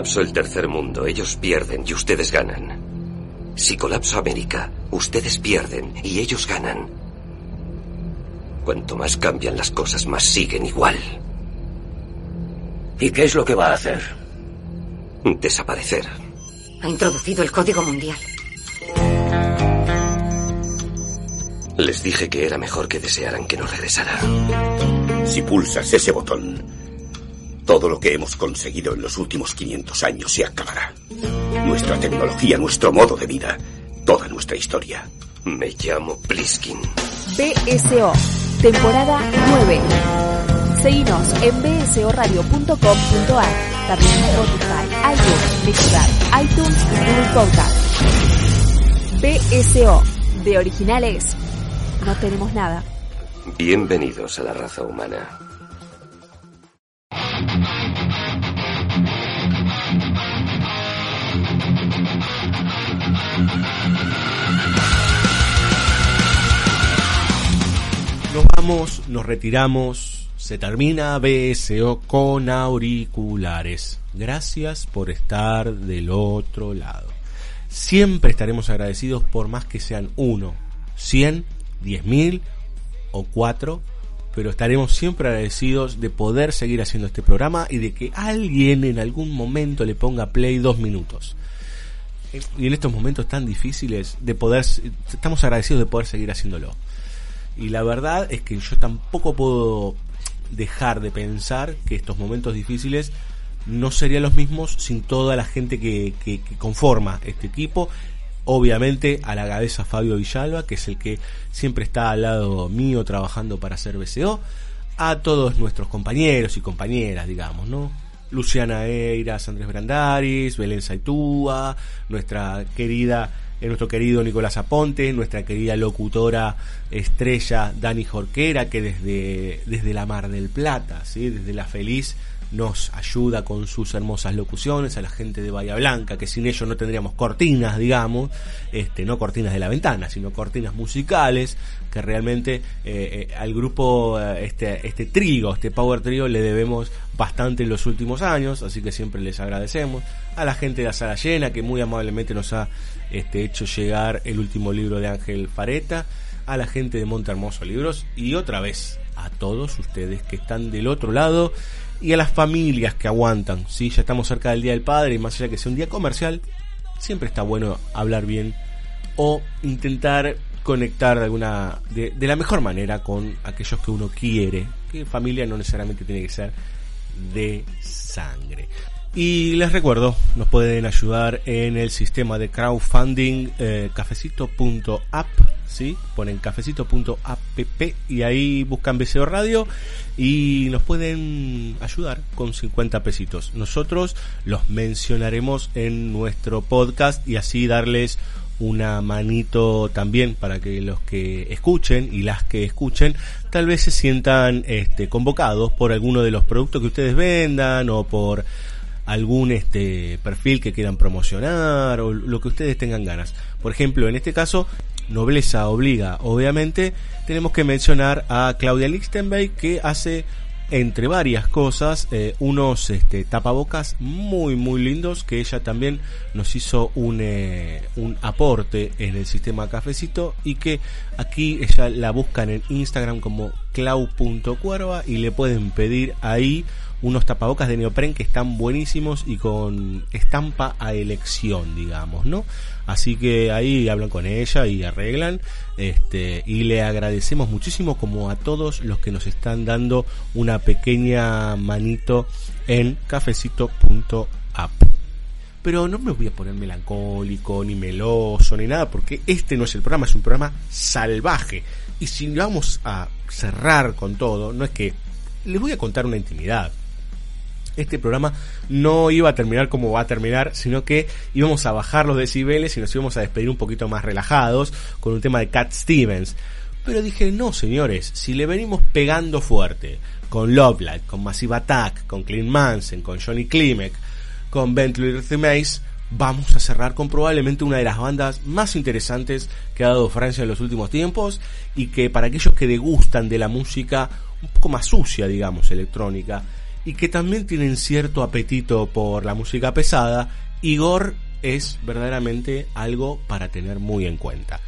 colapso el tercer mundo, ellos pierden y ustedes ganan. Si colapso América, ustedes pierden y ellos ganan. Cuanto más cambian las cosas, más siguen igual. ¿Y qué es lo que va a hacer? Desaparecer. Ha introducido el Código Mundial. Les dije que era mejor que desearan que no regresara. Si pulsas ese botón, todo lo que hemos conseguido en los últimos 500 años se acabará. Nuestra tecnología, nuestro modo de vida, toda nuestra historia. Me llamo Pliskin. BSO, temporada 9. Seguinos en bsoradio.com.ar, también en Spotify, iTunes, Mixcloud, iTunes y Google Podcast. BSO, de originales, no tenemos nada. Bienvenidos a la raza humana. Nos retiramos, se termina BSO con auriculares. Gracias por estar del otro lado. Siempre estaremos agradecidos por más que sean uno, cien, diez mil o cuatro, pero estaremos siempre agradecidos de poder seguir haciendo este programa y de que alguien en algún momento le ponga play dos minutos. Y en estos momentos tan difíciles de poder, estamos agradecidos de poder seguir haciéndolo. Y la verdad es que yo tampoco puedo dejar de pensar que estos momentos difíciles no serían los mismos sin toda la gente que, que, conforma este equipo. Obviamente a la cabeza Fabio Villalba, que es el que siempre está al lado mío trabajando para hacer BCO. A todos nuestros compañeros y compañeras, digamos, ¿no? Luciana Eiras, Andrés Brandaris, Belén Saitúa, nuestra querida eh, nuestro querido Nicolás Aponte, nuestra querida locutora estrella Dani Jorquera, que desde, desde la Mar del Plata, ¿sí? desde La Feliz, nos ayuda con sus hermosas locuciones, a la gente de Bahía Blanca, que sin ellos no tendríamos cortinas, digamos, este, no cortinas de la ventana, sino cortinas musicales, que realmente eh, eh, al grupo, eh, este, este trío, este Power Trio, le debemos bastante en los últimos años, así que siempre les agradecemos. A la gente de la sala llena, que muy amablemente nos ha este, hecho llegar el último libro de Ángel Fareta, a la gente de Monte Hermoso Libros y otra vez a todos ustedes que están del otro lado y a las familias que aguantan. ¿sí? Ya estamos cerca del Día del Padre y más allá que sea un día comercial, siempre está bueno hablar bien o intentar conectar de, alguna, de, de la mejor manera con aquellos que uno quiere, que familia no necesariamente tiene que ser de sangre. Y les recuerdo, nos pueden ayudar en el sistema de crowdfunding eh, cafecito.app, ¿sí? Ponen cafecito.app y ahí buscan BCO Radio y nos pueden ayudar con 50 pesitos. Nosotros los mencionaremos en nuestro podcast y así darles una manito también para que los que escuchen y las que escuchen tal vez se sientan este, convocados por alguno de los productos que ustedes vendan o por algún este perfil que quieran promocionar o lo que ustedes tengan ganas. Por ejemplo, en este caso, Nobleza Obliga, obviamente, tenemos que mencionar a Claudia Lichtenberg que hace entre varias cosas eh, unos este, tapabocas muy muy lindos que ella también nos hizo un, eh, un aporte en el sistema cafecito y que aquí ella la buscan en Instagram como clau.cuerva y le pueden pedir ahí unos tapabocas de neopren que están buenísimos y con estampa a elección, digamos, ¿no? Así que ahí hablan con ella y arreglan, este, y le agradecemos muchísimo como a todos los que nos están dando una pequeña manito en cafecito.app. Pero no me voy a poner melancólico, ni meloso, ni nada, porque este no es el programa, es un programa salvaje. Y si vamos a cerrar con todo, no es que les voy a contar una intimidad este programa no iba a terminar como va a terminar, sino que íbamos a bajar los decibeles y nos íbamos a despedir un poquito más relajados con un tema de Cat Stevens. Pero dije, no señores, si le venimos pegando fuerte con Light, con Massive Attack, con Clint Manson, con Johnny Klimek, con Bentley Mace, vamos a cerrar con probablemente una de las bandas más interesantes que ha dado Francia en los últimos tiempos y que para aquellos que degustan de la música un poco más sucia, digamos, electrónica, y que también tienen cierto apetito por la música pesada, Igor es verdaderamente algo para tener muy en cuenta.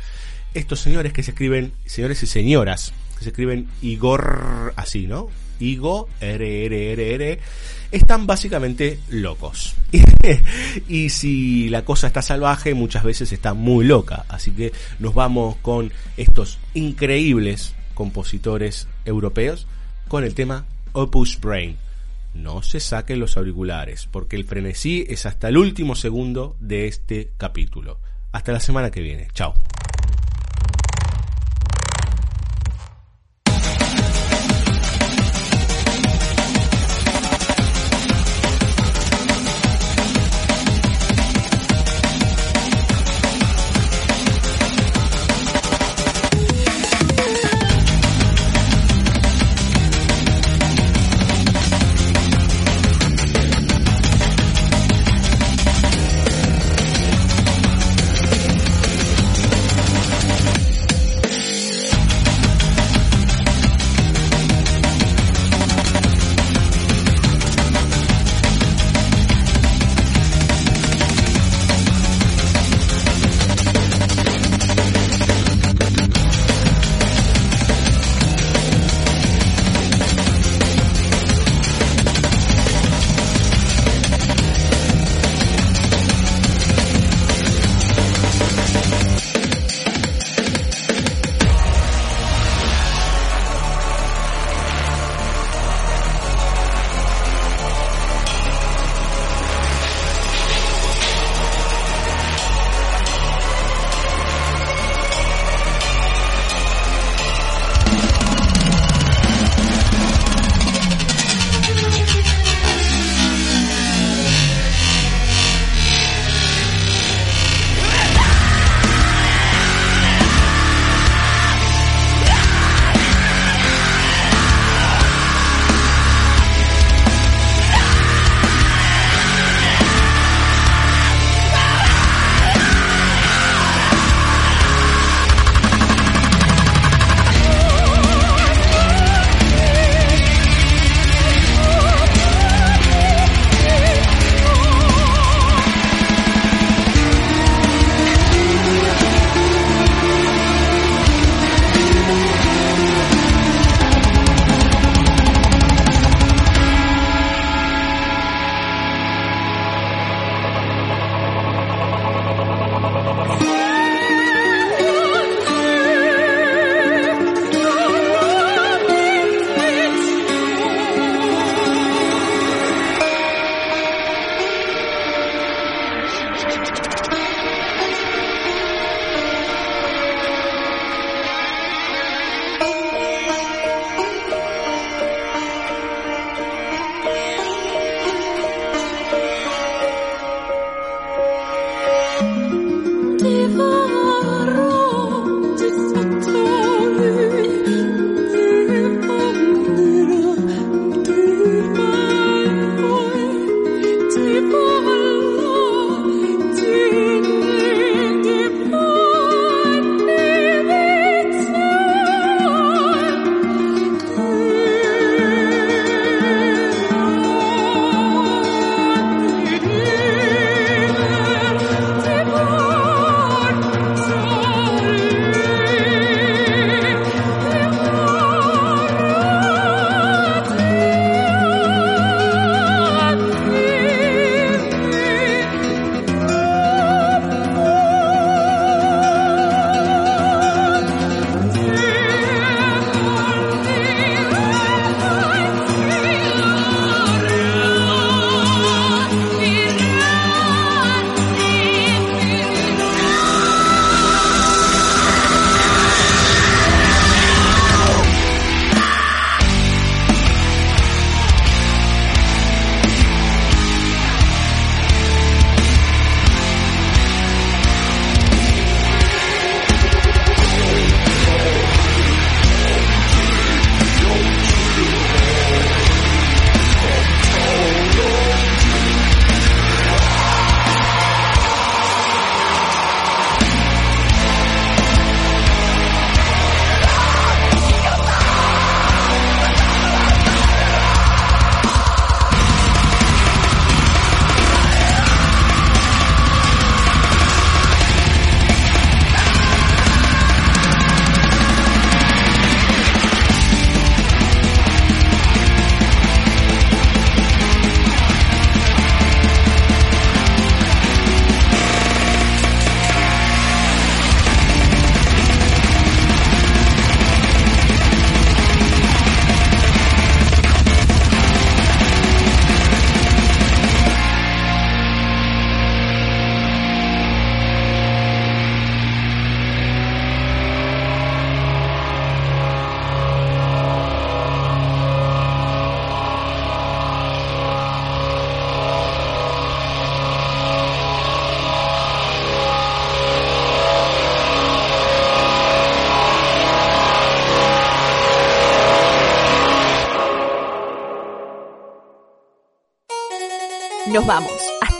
Estos señores que se escriben, señores y señoras, que se escriben Igor así, ¿no? Igo, RRRR, están básicamente locos. y si la cosa está salvaje, muchas veces está muy loca. Así que nos vamos con estos increíbles compositores europeos con el tema Opus Brain. No se saquen los auriculares, porque el frenesí es hasta el último segundo de este capítulo. Hasta la semana que viene. Chao.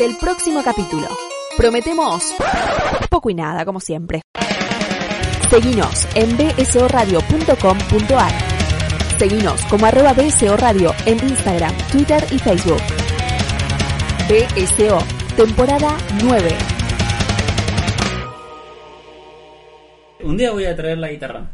Hasta el próximo capítulo. Prometemos poco y nada, como siempre. Seguinos en bsoradio.com.ar. Seguinos como arroba BSO Radio en Instagram, Twitter y Facebook. BSO, temporada 9. Un día voy a traer la guitarra.